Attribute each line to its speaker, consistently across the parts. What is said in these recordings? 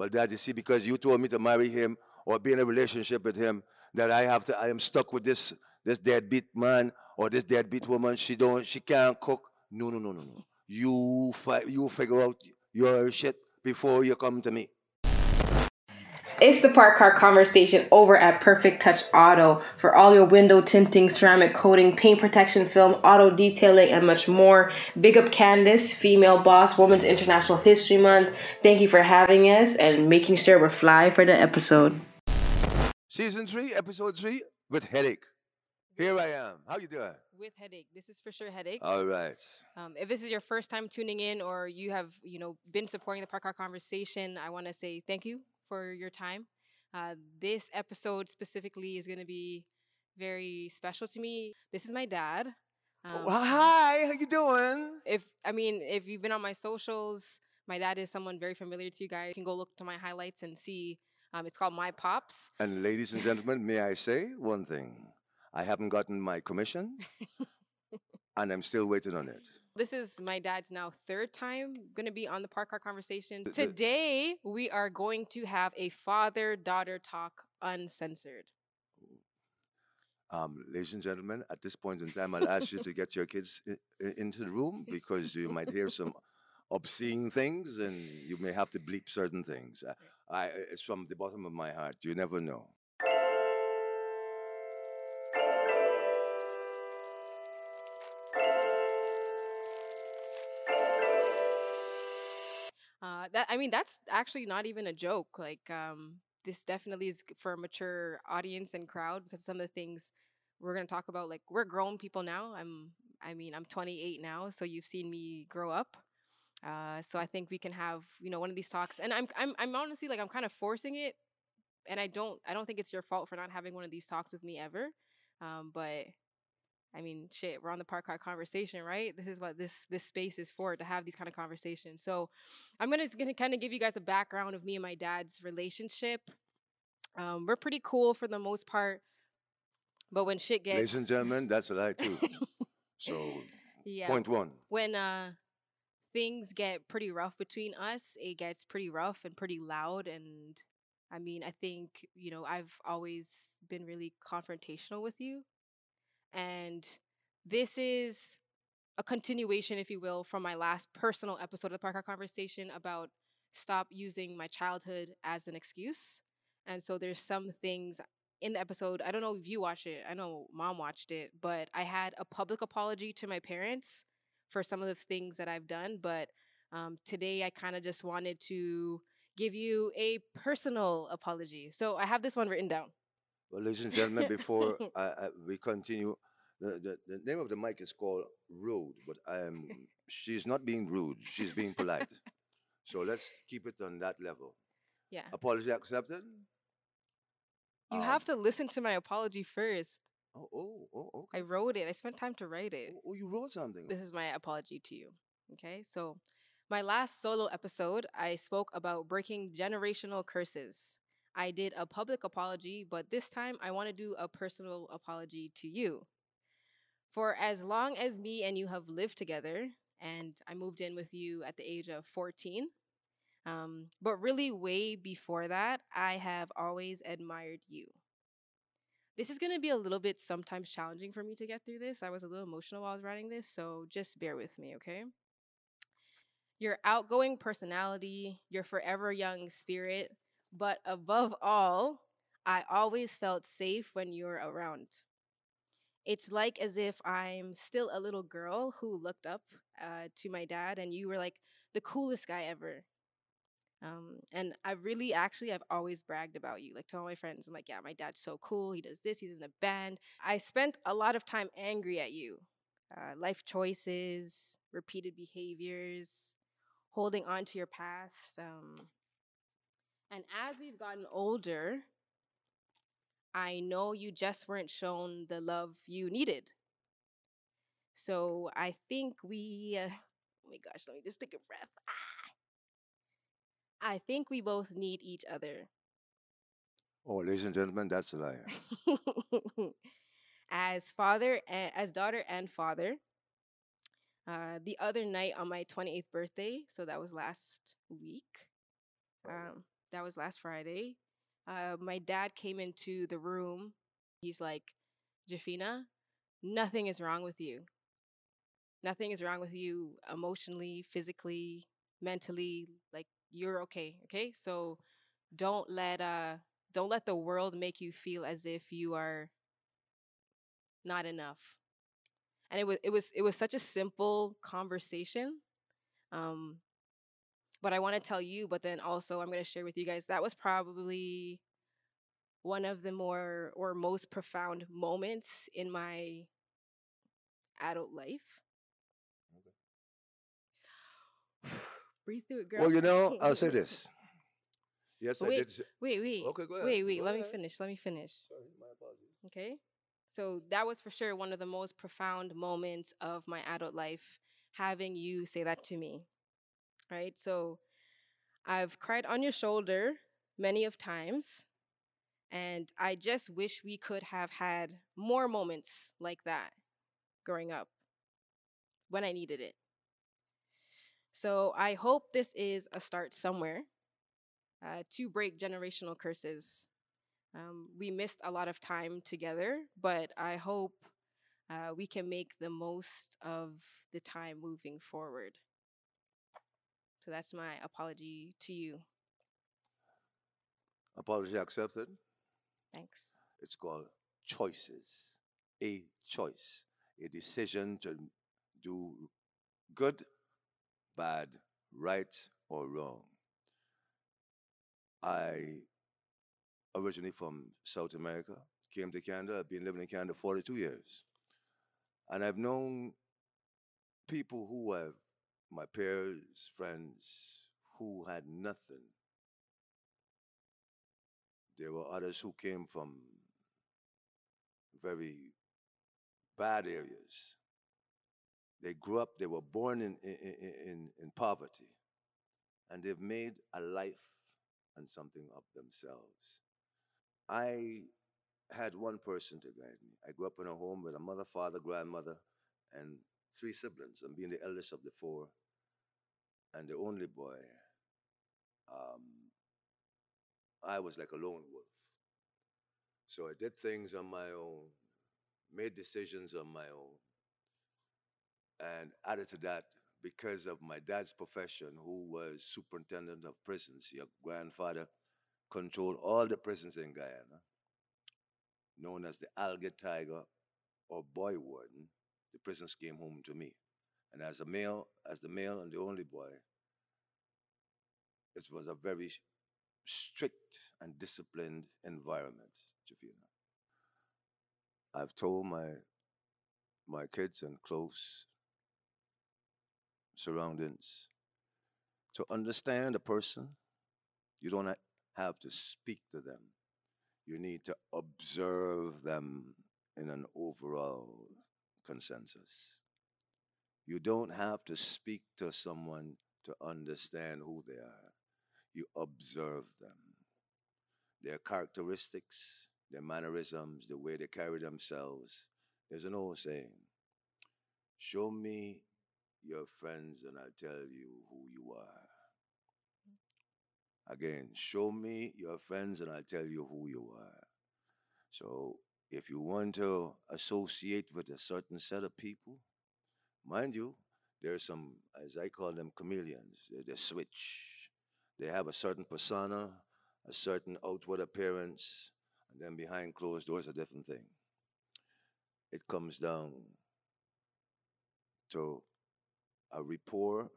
Speaker 1: Well, Dad, you see, because you told me to marry him or be in a relationship with him, that I have to, I am stuck with this this deadbeat man or this deadbeat woman. She don't, she can't cook. No, no, no, no, no. You fi- you figure out your shit before you come to me.
Speaker 2: It's the Parked Car Conversation over at Perfect Touch Auto for all your window tinting, ceramic coating, paint protection film, auto detailing, and much more. Big up Candice, female boss, Women's International History Month. Thank you for having us and making sure we're fly for the episode.
Speaker 1: Season three, episode three, with headache. Here I am. How you doing?
Speaker 3: with headache. This is for sure headache.
Speaker 1: All right.
Speaker 3: Um, if this is your first time tuning in, or you have you know been supporting the Parked Car Conversation, I want to say thank you for your time. Uh, this episode specifically is going to be very special to me. This is my dad. Um,
Speaker 1: well, hi. How you doing?
Speaker 3: If I mean, if you've been on my socials, my dad is someone very familiar to you guys. You can go look to my highlights and see. Um, it's called My Pops.
Speaker 1: And ladies and gentlemen, may I say one thing? I haven't gotten my commission, and I'm still waiting on it.
Speaker 3: This is my dad's now third time going to be on the Parked Car Conversation. Today, we are going to have a father daughter talk uncensored.
Speaker 1: Um, ladies and gentlemen, at this point in time, I'll ask you to get your kids i- i- into the room because you might hear some obscene things and you may have to bleep certain things. Uh, I, it's from the bottom of my heart. You never know.
Speaker 3: I mean, that's actually not even a joke. Like, um, this definitely is for a mature audience and crowd because some of the things we're gonna talk about, like, we're grown people now. I'm, I mean, I'm 28 now, so you've seen me grow up. Uh, so I think we can have, you know, one of these talks. And I'm, I'm, I'm honestly like, I'm kind of forcing it, and I don't, I don't think it's your fault for not having one of these talks with me ever. Um, but I mean, shit, we're on the parked car conversation, right? This is what this this space is for to have these kind of conversations. So, I'm gonna, gonna kind of give you guys a background of me and my dad's relationship. Um, we're pretty cool for the most part, but when shit gets
Speaker 1: Ladies and gentlemen, that's a lie too. So,
Speaker 3: yeah,
Speaker 1: point one.
Speaker 3: when uh things get pretty rough between us, it gets pretty rough and pretty loud and I mean, I think, you know, I've always been really confrontational with you. And this is a continuation, if you will, from my last personal episode of the Parked Car Conversation about stop using my childhood as an excuse. And so there's some things in the episode. I don't know if you watched it. I know mom watched it, but I had a public apology to my parents for some of the things that I've done. But um, today I kind of just wanted to give you a personal apology. So I have this one written down.
Speaker 1: Well, ladies and gentlemen, before I, I, we continue, the, the, the name of the mic is called Rude, but I am, she's not being rude, she's being polite. so let's keep it on that level.
Speaker 3: Yeah.
Speaker 1: Apology accepted?
Speaker 3: You
Speaker 1: Um,
Speaker 3: have to listen to my apology first.
Speaker 1: Oh, oh, oh, okay.
Speaker 3: I wrote it. I spent time to write it.
Speaker 1: Oh, oh, you wrote something.
Speaker 3: This is my apology to you. Okay? So, my last solo episode, I spoke about breaking generational curses. I did a public apology, but this time I want to do a personal apology to you. For as long as me and you have lived together, and I moved in with you at the age of 14, um, but really way before that, I have always admired you. This is going to be a little bit sometimes challenging for me to get through this. I was a little emotional while I was writing this, so just bear with me, okay? Your outgoing personality, your forever young spirit, but above all, I always felt safe when you're around. It's like as if I'm still a little girl who looked up uh, to my dad, and you were like the coolest guy ever. Um, and I really, actually, I've always bragged about you. Like, to all my friends, I'm like, yeah, my dad's so cool. He does this, he's in a band. I spent a lot of time angry at you. Uh, life choices, repeated behaviors, holding on to your past. Um, and as we've gotten older, I know you just weren't shown the love you needed. So I think we, uh, oh my gosh, let me just take a breath. Ah. I think we both need each other.
Speaker 1: oh, ladies and gentlemen, that's a lie.
Speaker 3: as father, a- as daughter, and father. Uh, the other night on my 28th birthday, so that was last week. Um, that was last Friday. Uh, my dad came into the room. He's like, Jafina, nothing is wrong with you. Nothing is wrong with you emotionally, physically, mentally. Like you're okay. Okay. So don't let uh don't let the world make you feel as if you are not enough. And it was it was it was such a simple conversation. Um but I want to tell you, but then also I'm going to share with you guys that was probably one of the more or most profound moments in my adult life. Okay. Breathe through it, girl.
Speaker 1: Well, you know, I'll say this. Yes,
Speaker 3: wait,
Speaker 1: I did.
Speaker 3: Wait, wait.
Speaker 1: Okay, go ahead.
Speaker 3: Wait, wait.
Speaker 1: Go
Speaker 3: let
Speaker 1: ahead.
Speaker 3: me finish. Let me finish.
Speaker 1: Sorry, my apologies.
Speaker 3: Okay. So that was for sure one of the most profound moments of my adult life, having you say that to me. Right. So I've cried on your shoulder many of times. And I just wish we could have had more moments like that growing up when I needed it. So I hope this is a start somewhere uh, to break generational curses. Um, we missed a lot of time together, but I hope uh, we can make the most of the time moving forward. So that's my apology to you.
Speaker 1: Apology accepted.
Speaker 3: Thanks.
Speaker 1: It's called choices. A choice, a decision to do good, bad, right, or wrong. I originally from South America, came to Canada. I've been living in Canada 42 years. And I've known people who have, my peers, friends, who had nothing. There were others who came from very bad areas. They grew up, they were born in, in, in, in poverty, and they've made a life and something of themselves. I had one person to guide me. I grew up in a home with a mother, father, grandmother, and three siblings. And being the eldest of the four and the only boy, um, I was like a lone wolf. So I did things on my own, made decisions on my own. And added to that, because of my dad's profession, who was superintendent of prisons, your grandfather controlled all the prisons in Guyana, known as the Alga Tiger or Boy Warden. The prisons came home to me. And as a male, as the male and the only boy, it was a very strict and disciplined environment, Jafina. I've told my my kids and close surroundings to understand a person, you don't have to speak to them. You need to observe them in an overall consensus. You don't have to speak to someone to understand who they are. You observe them. Their characteristics, their mannerisms, the way they carry themselves. There's an old saying Show me your friends and I'll tell you who you are. Again, show me your friends and I'll tell you who you are. So if you want to associate with a certain set of people, mind you, there are some, as I call them, chameleons. They, they switch. They have a certain persona, a certain outward appearance, and then behind closed doors, a different thing. It comes down to a rapport.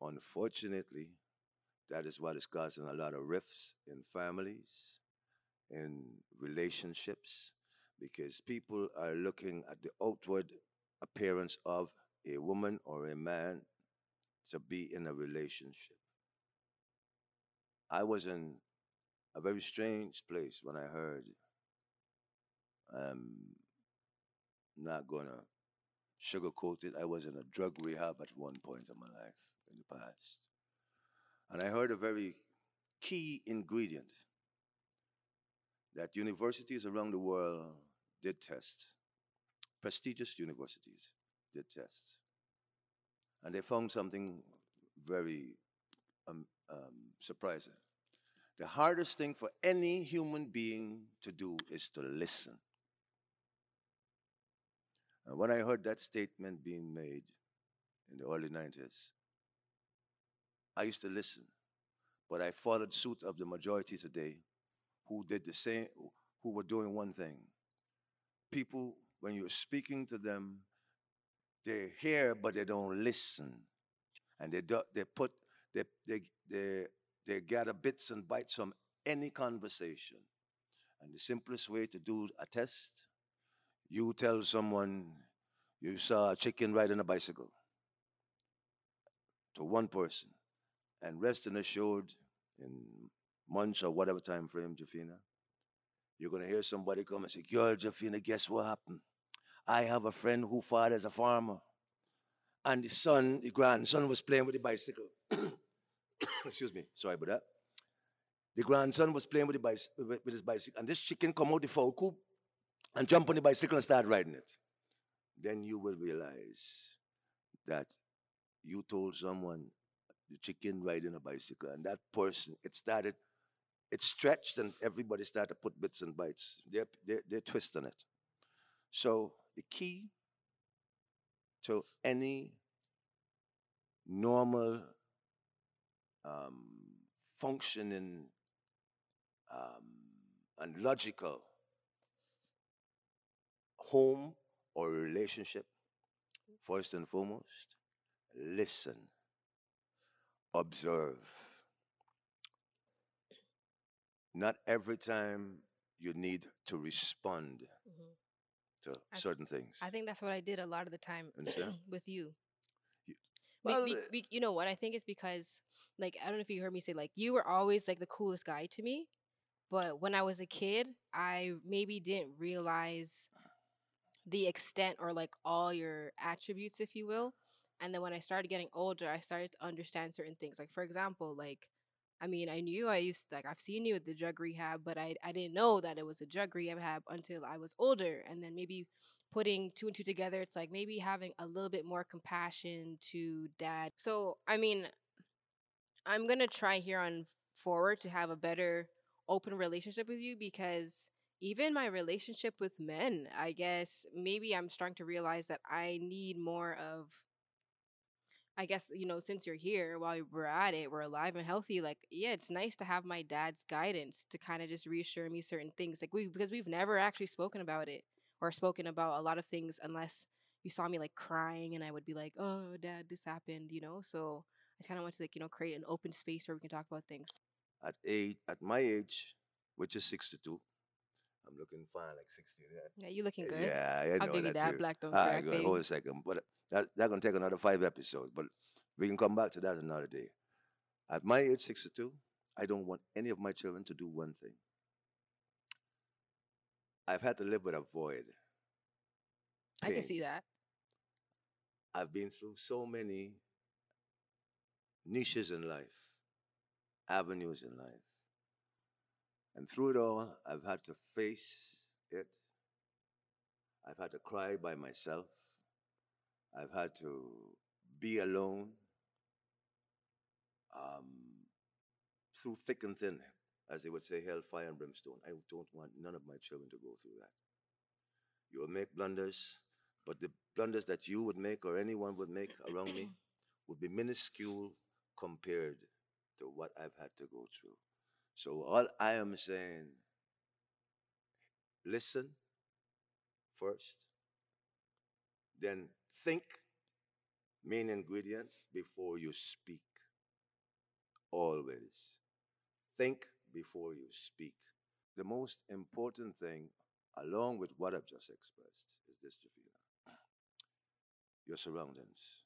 Speaker 1: Unfortunately, that is what is causing a lot of rifts in families, in relationships, because people are looking at the outward appearance of a woman or a man to be in a relationship. I was in a very strange place when I heard, I'm not gonna sugarcoat it, I was in a drug rehab at one point in my life in the past. And I heard a very key ingredient that universities around the world did test. Prestigious universities did tests. And they found something very um, um, surprising. The hardest thing for any human being to do is to listen. And when I heard that statement being made in the early 90s, I used to listen. But I followed suit of the majority today who did the same, who were doing one thing. People, when you're speaking to them, they hear, but they don't listen. And they, do, they put, they, they, they, they gather bits and bites from any conversation. And the simplest way to do a test, you tell someone you saw a chicken riding a bicycle to one person, and rest assured, in months or whatever time frame, Jafina, you're gonna hear somebody come and say, Girl, Jafina, guess what happened? I have a friend who father's a farmer. And the son, the grandson was playing with the bicycle. Excuse me, sorry about that. The grandson was playing with, the bicy- with his bicycle, and this chicken come out the fowl coop and jump on the bicycle and start riding it. Then you will realize that you told someone the chicken riding a bicycle, and that person, it started, it stretched, and everybody started to put bits and bites. They're, they're, they're twisting it. So the key to any normal um, functioning um, and logical home or relationship, first and foremost, listen, observe. Not every time you need to respond
Speaker 3: Mhm.
Speaker 1: to
Speaker 3: I-
Speaker 1: certain things.
Speaker 3: I think that's what I did a lot of the time with you.
Speaker 1: You-
Speaker 3: Be-
Speaker 1: Well,
Speaker 3: be-
Speaker 1: uh,
Speaker 3: be- you know what? I think it's because, like, I don't know if you heard me say, like, you were always like the coolest guy to me. But when I was a kid, I maybe didn't realize the extent or like all your attributes, if you will. And then when I started getting older, I started to understand certain things. Like, for example, like, I mean, I knew I used like I've seen you at the drug rehab, but I I didn't know that it was a drug rehab until I was older. And then maybe putting two and two together, it's like maybe having a little bit more compassion to dad. So I mean, I'm gonna try here on forward to have a better open relationship with you because even my relationship with men, I guess maybe I'm starting to realize that I need more of I guess, you know, since you're here while we're at it, we're alive and healthy, like, yeah, it's nice to have my dad's guidance to kind of just reassure me certain things. Like we because we've never actually spoken about it or spoken about a lot of things unless you saw me like crying and I would be like, Oh, dad, this happened, you know? So I kinda want to like, you know, create an open space where we can talk about things.
Speaker 1: at age, at my age, which is 62, I'm looking fine, like 60. Yeah,
Speaker 3: Yeah, you looking good.
Speaker 1: yeah
Speaker 3: I'll give you that
Speaker 1: too.
Speaker 3: black don't
Speaker 1: All right, good. Hold a second. But uh, that, that's going to take another five episodes. But we can come back to that another day. At my age, 62, I don't want any of my children to do one thing. I've had to live with a void.
Speaker 3: I can see that.
Speaker 1: I've been through so many niches in life, avenues in life. And through it all, I've had to face it. I've had to cry by myself. I've had to be alone um, through thick and thin, as they would say, hell, fire, and brimstone. I don't want none of my children to go through that. You will make blunders, but the blunders that you would make or anyone would make around me would be minuscule compared to what I've had to go through. So all I am saying, listen first, then think main ingredient before you speak. Always. Think before you speak. The most important thing, along with what I've just expressed, is this, Jafina. Your surroundings,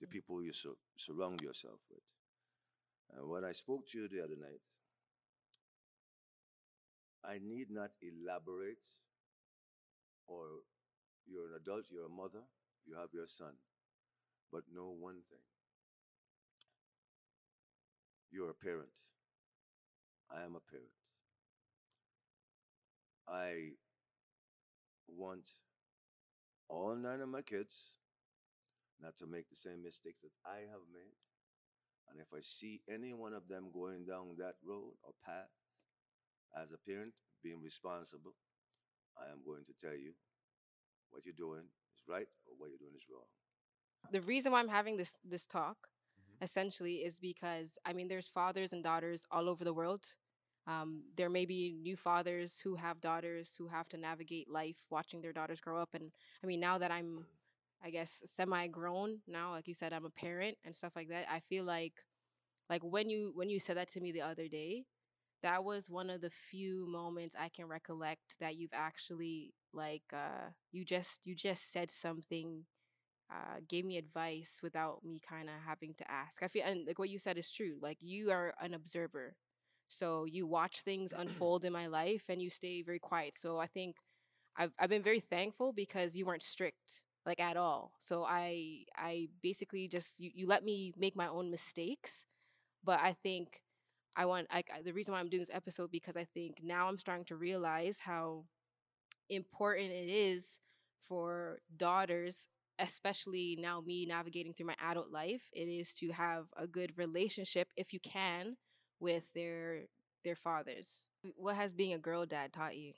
Speaker 1: the mm. people you sur- surround yourself with. And when I spoke to you the other night, I need not elaborate, or you're an adult, you're a mother, you have your son, but know one thing you're a parent. I am a parent. I want all nine of my kids not to make the same mistakes that I have made. And if I see any one of them going down that road or path, as a parent, being responsible, I am going to tell you what you're doing is right or what you're doing is wrong.
Speaker 3: The reason why I'm having this this talk
Speaker 1: Mhm.
Speaker 3: essentially is because I mean there's fathers and daughters all over the world. Um, there may be new fathers who have daughters who have to navigate life watching their daughters grow up. And I mean now that I'm I guess semi grown now, like you said, I'm a parent and stuff like that. I feel like like when you when you said that to me the other day, that was one of the few moments I can recollect that you've actually like uh you just you just said something uh gave me advice without me kind of having to ask. I feel and like what you said is true. Like you are an observer. So you watch things unfold in my life and you stay very quiet. So I think I've I've been very thankful because you weren't strict like at all. So I I basically just you, you let me make my own mistakes, but I think I want I, the reason why I'm doing this episode because I think now I'm starting to realize how important it is for daughters especially now me navigating through my adult life it is to have a good relationship if you can with their their fathers what has being a girl dad taught you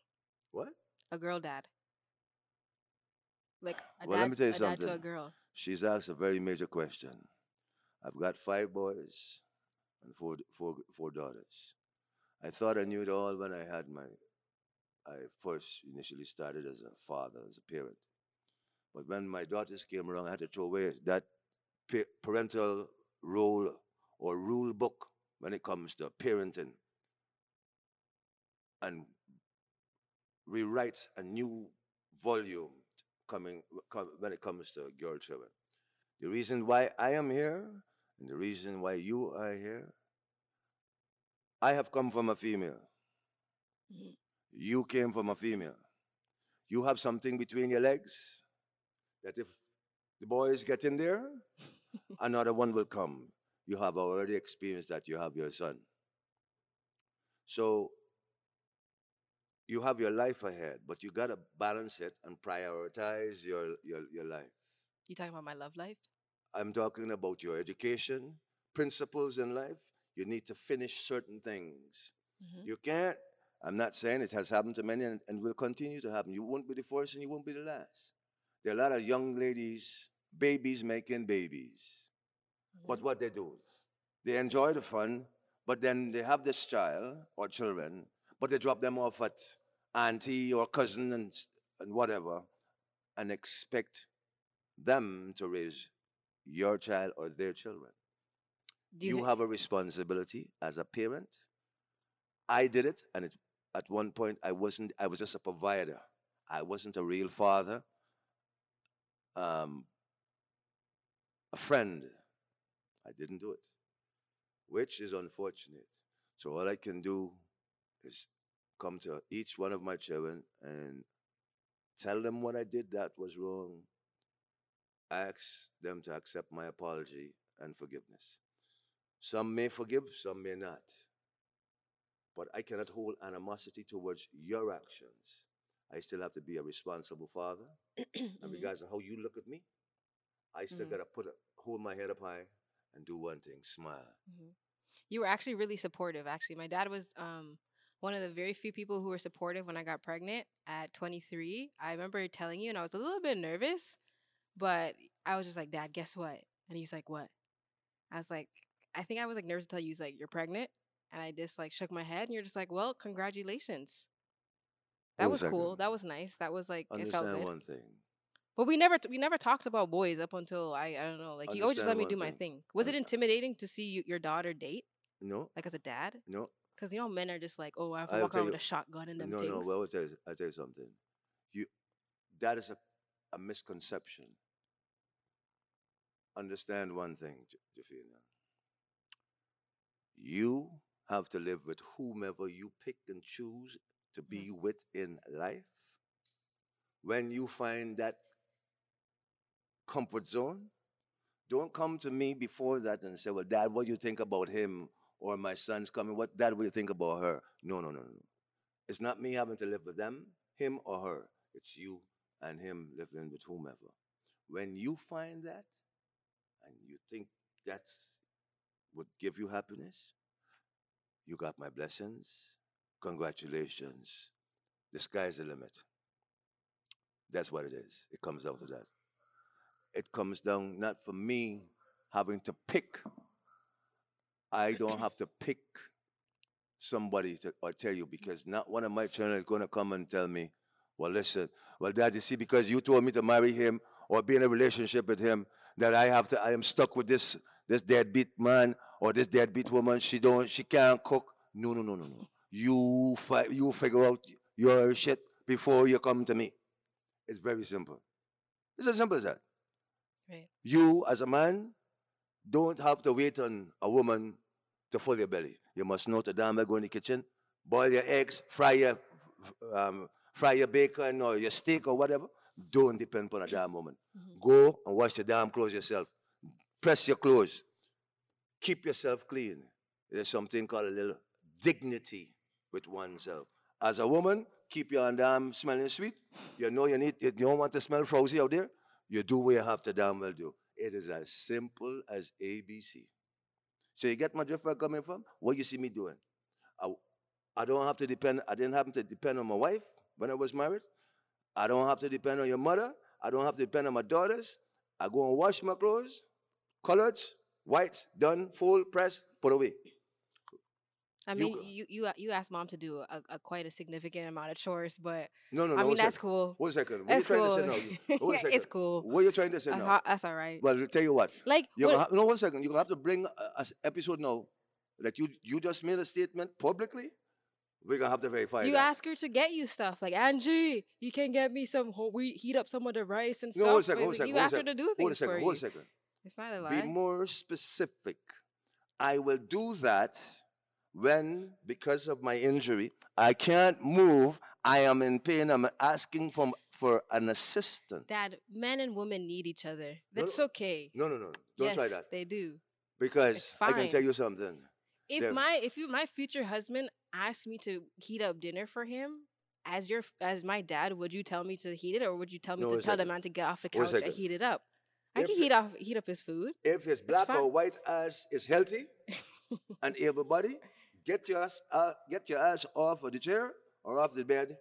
Speaker 1: What?
Speaker 3: a girl dad like a
Speaker 1: Well,
Speaker 3: dad,
Speaker 1: let me tell you
Speaker 3: a dad to a
Speaker 1: something.
Speaker 3: girl
Speaker 1: She's asked a very major question. I've got five boys and four, four, four daughters. I thought I knew it all when I had my, I first initially started as a father, as a parent. But when my daughters came around, I had to throw away that parental role or rule book when it comes to parenting and rewrite a new volume coming when it comes to girl children. The reason why I am here and the reason why you are here, I have come from a female.
Speaker 3: Mhm.
Speaker 1: You came from a female. You have something between your legs that if the boys get in there, another one will come. You have already experienced that. You have your son. So you have your life ahead, but you gotta balance it and prioritize your, your, your life.
Speaker 3: you talking about my love life
Speaker 1: I'm talking about your education, principles in life. You need to finish certain things.
Speaker 3: Mhm.
Speaker 1: You can't, I'm not saying it has happened to many and, and will continue to happen. You won't be the first and you won't be the last. There are a lot of young ladies, babies making babies. But
Speaker 3: Mhm.
Speaker 1: what they do, they enjoy the fun, but then they have this child or children, but they drop them off at auntie or cousin and, and whatever, and expect them to raise your child or their children.
Speaker 3: do
Speaker 1: You,
Speaker 3: thi-
Speaker 1: have a responsibility as a parent. I did it, and it, at one point I wasn't. I was just a provider. I wasn't a real father. Um, a friend. I didn't do it, which is unfortunate. So all I can do is come to each one of my children and tell them what I did that was wrong. Ask them to accept my apology and forgiveness. Some may forgive, some may not. But I cannot hold animosity towards your actions. I still have to be a responsible father. And
Speaker 3: Mhm.
Speaker 1: regardless of how you look at me, I still
Speaker 3: Mhm.
Speaker 1: gotta put a, hold my head up high and do one thing: smile.
Speaker 3: Mhm. You were actually really supportive. Actually, my dad was um one of the very few people who were supportive when I got pregnant at 23. I remember telling you, and I was a little bit nervous, but I was just like, "Dad, guess what?" And he's like, "What?" I was like, "I think I was like nervous to tell you, he's like, you're pregnant," and I just like shook my head, and you're just like, "Well, congratulations." That was cool. That was nice. That was like it felt
Speaker 1: Understand
Speaker 3: good.
Speaker 1: one thing.
Speaker 3: But we never t- we never talked about boys up until I I don't know. Like you always just let me do my
Speaker 1: thing.
Speaker 3: thing. Was it intimidating to see you, your daughter date
Speaker 1: No,
Speaker 3: like as a dad?
Speaker 1: no,
Speaker 3: Because you know men are just like, oh, I have to
Speaker 1: I'll
Speaker 3: walk around with a shotgun and them
Speaker 1: no,
Speaker 3: things.
Speaker 1: no. Well, I'll tell, you, I'll tell you something. You, that is a, a misconception. Understand one thing, Jafina. You have to live with whomever you pick and choose to mm-hmm. be with in life. When you find that comfort zone, don't come to me before that and say, "Well, Dad, what do you think about him?" Or my son's coming. What, Dad, what do you think about her? No, no, no, no, no. It's not me having to live with them, him or her. It's you and him living with whomever. When you find that and you think that's would give you happiness, you got my blessings. Congratulations. The sky's the limit. That's what it is. It comes down to that. It comes down not for me having to pick. I don't have to pick somebody to or tell you because not one of my children is going to come and tell me, well, listen, well, Dad, you see, because you told me to marry him or be in a relationship with him, that I have to, I am stuck with this this deadbeat man or this deadbeat woman. She don't, she can't cook. No, no, no, no, no. You fi- you figure out your shit before you come to me. It's very simple. It's as simple as that.
Speaker 3: Right.
Speaker 1: You, as a man, don't have to wait on a woman to fill your belly. You must know to damn well go in the kitchen, boil your eggs, fry your, um, fry your bacon or your steak or whatever. Don't depend on a damn woman.
Speaker 3: Mhm.
Speaker 1: Go and wash your damn clothes yourself. Press your clothes. Keep yourself clean. There's something called a little dignity with oneself. As a woman, keep your damn smelling sweet. You know you need you don't want to smell frowsy out there. You do what you have to damn well do. It is as simple as ABC. So you get my drift where I'm coming from? What you see me doing? I, I don't have to depend, I didn't have to depend on my wife when I was married. I don't have to depend on your mother. I don't have to depend on my daughters. I go and wash my clothes, colors, whites, done, full, press, put away.
Speaker 3: I mean,
Speaker 1: go-
Speaker 3: you you you asked mom to do a, a quite a significant amount of chores, but
Speaker 1: No, no, no.
Speaker 3: I mean that's
Speaker 1: second.
Speaker 3: cool.
Speaker 1: One second. What
Speaker 3: That's
Speaker 1: are you
Speaker 3: cool.
Speaker 1: trying to say now? Second.
Speaker 3: it's cool.
Speaker 1: What are you trying to say
Speaker 3: That's,
Speaker 1: uh-huh.
Speaker 3: now? that's all right.
Speaker 1: Well, I'll tell you what.
Speaker 3: Like,
Speaker 1: You're
Speaker 3: what-
Speaker 1: gonna ha- no, one second. You're going to have to bring a, a s- episode now that you, you just made a statement publicly. We're to have to verify
Speaker 3: you
Speaker 1: that.
Speaker 3: ask her to get you stuff like Angie, you can get me some whole wheat, heat up some of the rice and
Speaker 1: no,
Speaker 3: stuff.
Speaker 1: hold a second, hold a second.
Speaker 3: you ask her to do
Speaker 1: Hold a
Speaker 3: things
Speaker 1: second,
Speaker 3: for
Speaker 1: hold a
Speaker 3: you.
Speaker 1: second.
Speaker 3: It's not a lie.
Speaker 1: Be more specific. I will do that when, because of my injury, I can't move. I am in pain. I'm asking for, for an assistant.
Speaker 3: Dad, men and women need each other. That's
Speaker 1: no.
Speaker 3: okay.
Speaker 1: No, no, no. Don't
Speaker 3: yes,
Speaker 1: try that.
Speaker 3: They do.
Speaker 1: Because I can tell you something.
Speaker 3: If
Speaker 1: There-
Speaker 3: my if you my future husband asked me to heat up dinner for him as your as my dad, would you tell me to heat it or would you tell me
Speaker 1: No,
Speaker 3: to tell the man to get off the couch and heat it up? I
Speaker 1: If
Speaker 3: can heat off heat up his food.
Speaker 1: If his black
Speaker 3: fine.
Speaker 1: or white ass is healthy and able body, get your ass uh, get your ass off of the chair or off the bed.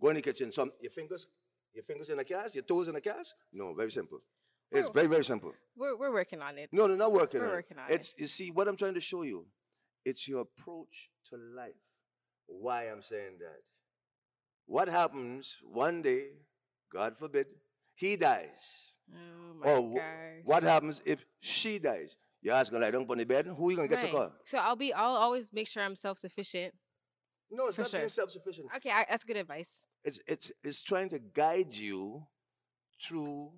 Speaker 1: Go in the kitchen. Some your fingers, your fingers in the cast, your toes in the cast. No, very simple. It's
Speaker 3: Oh.
Speaker 1: very very simple.
Speaker 3: We're we're working on it.
Speaker 1: No, no, not working.
Speaker 3: We're
Speaker 1: on it.
Speaker 3: working on it.
Speaker 1: It's you see what I'm trying to show you. It's your approach to life. Why I'm saying that. What happens one day, God forbid, he dies.
Speaker 3: Oh my
Speaker 1: Or
Speaker 3: gosh.
Speaker 1: what happens if she dies? You ask her, lie down on the bed, who you gonna get
Speaker 3: Right.
Speaker 1: to call?
Speaker 3: So I'll be I'll always make sure I'm self sufficient.
Speaker 1: No, it's
Speaker 3: For
Speaker 1: not being self-sufficient.
Speaker 3: Okay, I, that's good advice.
Speaker 1: It's it's it's trying to guide you through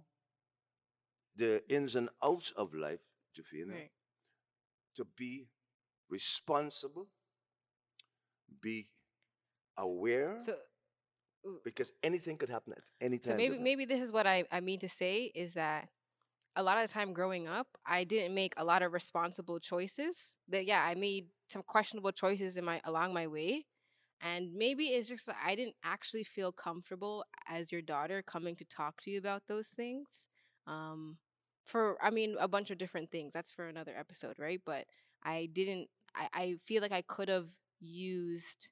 Speaker 1: the ins and outs of life, Jafina,
Speaker 3: Right.
Speaker 1: to be responsible, be aware,
Speaker 3: So
Speaker 1: because anything could happen at any time.
Speaker 3: So maybe maybe this is what I, I mean to say is that a lot of the time growing up, I didn't make a lot of responsible choices. That yeah, I made some questionable choices in my along my way. And maybe it's just that I didn't actually feel comfortable as your daughter coming to talk to you about those things. Um for I mean a bunch of different things. That's for another episode, right? But I didn't I, I feel like I could have used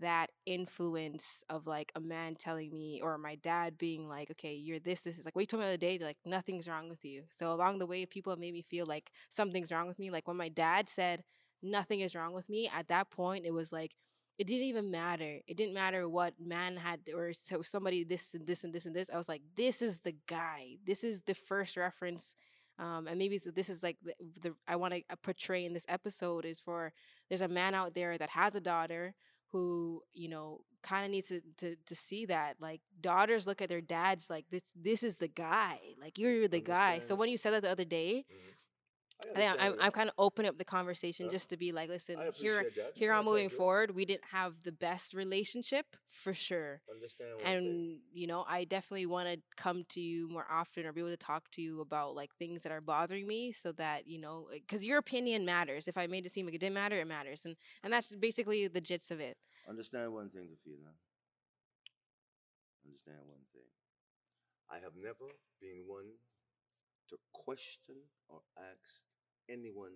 Speaker 3: that influence of like a man telling me or my dad being like, okay, you're this, this is like what you told me the other day, like nothing's wrong with you. So along the way, people have made me feel like something's wrong with me. Like when my dad said nothing is wrong with me, at that point it was like it didn't even matter. It didn't matter what man had or so somebody this and this and this and this. I was like, this is the guy. This is the first reference. Um, and maybe this is like the, the I want to portray in this episode is for there's a man out there that has a daughter who you know kind of needs to, to to see that like daughters look at their dads like this this is the guy like you're the guy. So when you said that the other day
Speaker 1: I
Speaker 3: I I'm, I'm kind of opening up the conversation
Speaker 1: Uh,
Speaker 3: just to be like listen here
Speaker 1: that.
Speaker 3: here
Speaker 1: That's all
Speaker 3: moving forward we didn't have the best relationship for sure
Speaker 1: Understand
Speaker 3: and you know i definitely want to come to you more often or be able to talk to you about like things that are bothering me so that you know because your opinion matters if i made it seem like it didn't matter it matters and and that's basically the gist of it
Speaker 1: Understand one thing, Jafina. Understand one thing. I have never been one to question or ask anyone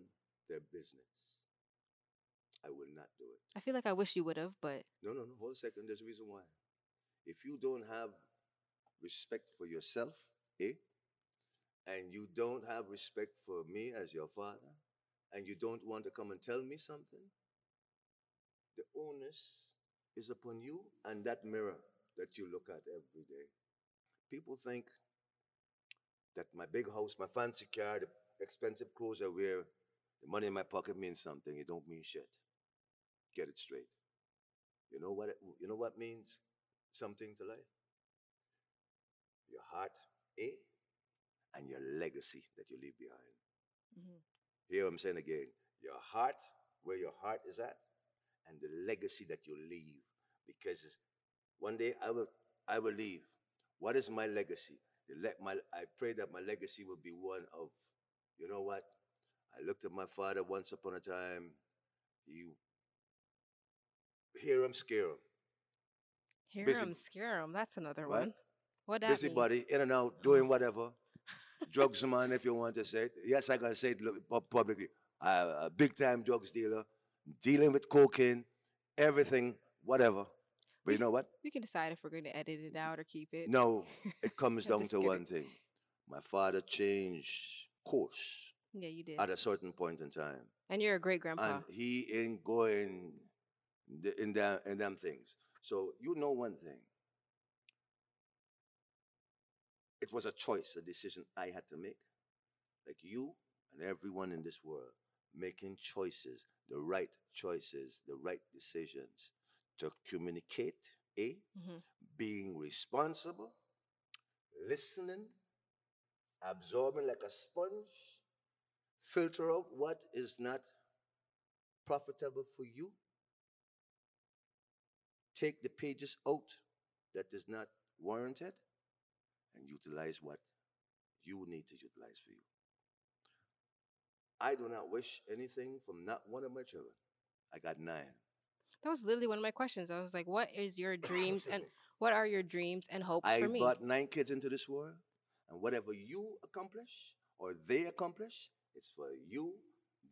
Speaker 1: their business. I will not do it.
Speaker 3: I feel like I wish you would have, but
Speaker 1: No, no, no. Hold a second. There's a reason why. If you don't have respect for yourself, eh? And you don't have respect for me as your father, and you don't want to come and tell me something, the onus is upon you and that mirror that you look at every day. People think that my big house, my fancy car, the expensive clothes I wear, the money in my pocket means something. It don't mean shit. Get it straight. You know what? It, you know what means something to life. Your heart, eh, and your legacy that you leave behind.
Speaker 3: Mhm.
Speaker 1: Here I'm saying again, your heart, where your heart is at, and the legacy that you leave. Because one day I will, I will leave. What is my legacy? The le- my, I pray that my legacy will be one of, you know what? I looked at my father once upon a time. He hear him, scare him.
Speaker 3: hear
Speaker 1: Busy-
Speaker 3: him, scare him. That's another one. What that mean?
Speaker 1: Busybody, in and out, doing whatever. drugs man, if you want to say it. Yes, I gotta say it publicly. Uh, a big time drugs dealer, dealing with cocaine, everything, whatever. But you know what?
Speaker 3: We can decide if we're going to edit it out or keep it.
Speaker 1: No, it comes down to
Speaker 3: kidding.
Speaker 1: one thing. My father changed course
Speaker 3: Yeah, you did.
Speaker 1: at a certain point in time.
Speaker 3: And you're a great grandpa.
Speaker 1: and he ain't going in them in them things. So you know one thing. It was a choice, a decision I had to make. Like you and everyone in this world, making choices, the right choices, the right decisions to communicate, A,
Speaker 3: Mhm.
Speaker 1: being responsible, listening, absorbing like a sponge, filter out what is not profitable for you. Take the pages out that is not warranted and utilize what you need to utilize for you. I do not wish anything from not one of my children. I got nine.
Speaker 3: That was literally one of my questions. I was like, what is your dreams and what are your dreams and hopes
Speaker 1: I
Speaker 3: for me?
Speaker 1: I brought nine kids into this world, and whatever you accomplish or they accomplish, it's for you,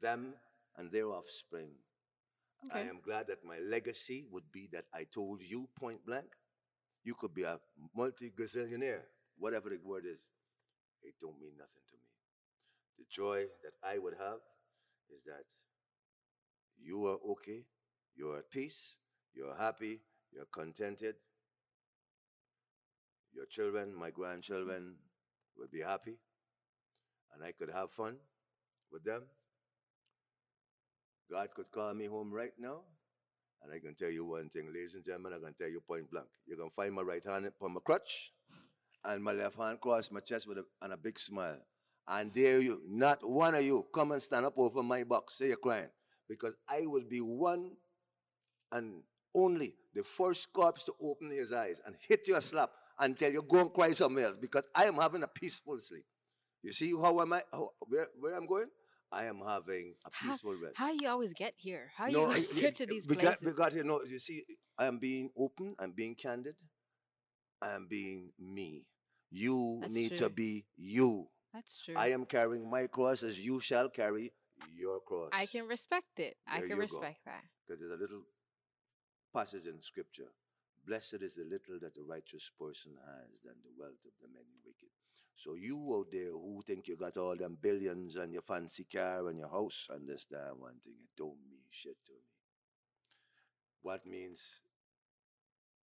Speaker 1: them, and their offspring. I am glad that my legacy would be that I told you point blank, you could be a multi gazillionaire, whatever the word is. It don't mean nothing to me. The joy that I would have is that you are okay, you're at peace, you're happy, you're contented. Your children, my grandchildren, will be happy, and I could have fun with them. God could call me home right now, and I can tell you one thing, ladies and gentlemen, I can tell you point blank. You can find my right hand upon my crutch, and my left hand across my chest with a, and a big smile. And dare you, not one of you, come and stand up over my box. Say you're crying. Because I will be one and only the first corpse to open his eyes and hit you a slap and tell you go and cry somewhere else because I am having a peaceful sleep. You see how am I how, where where I'm going? I am having a
Speaker 3: How-
Speaker 1: peaceful rest.
Speaker 3: How you always get here? How
Speaker 1: No,
Speaker 3: you get to these
Speaker 1: because,
Speaker 3: places?
Speaker 1: Because you know, you see, I am being open. I'm being candid. I am being me. You
Speaker 3: That's
Speaker 1: need to be you.
Speaker 3: That's true.
Speaker 1: I am carrying my cross as you shall carry your cross.
Speaker 3: I can respect it. I can
Speaker 1: you go.
Speaker 3: respect that.
Speaker 1: because there's a little passage in scripture. Blessed is the little that the righteous person has than the wealth of the many wicked. So you out there who think you got all them billions and your fancy car and your house, understand one thing, it don't mean shit to me. What means,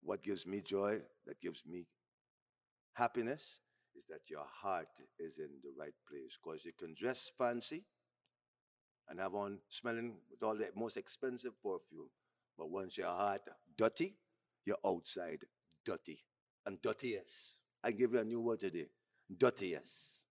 Speaker 1: what gives me joy, that gives me happiness, is that your heart is in the right place. Because you can dress fancy and have on smelling with all the most expensive perfume. But once your heart dirty, you're outside dirty and dirtiest. I give you a new word today. Dirtiest.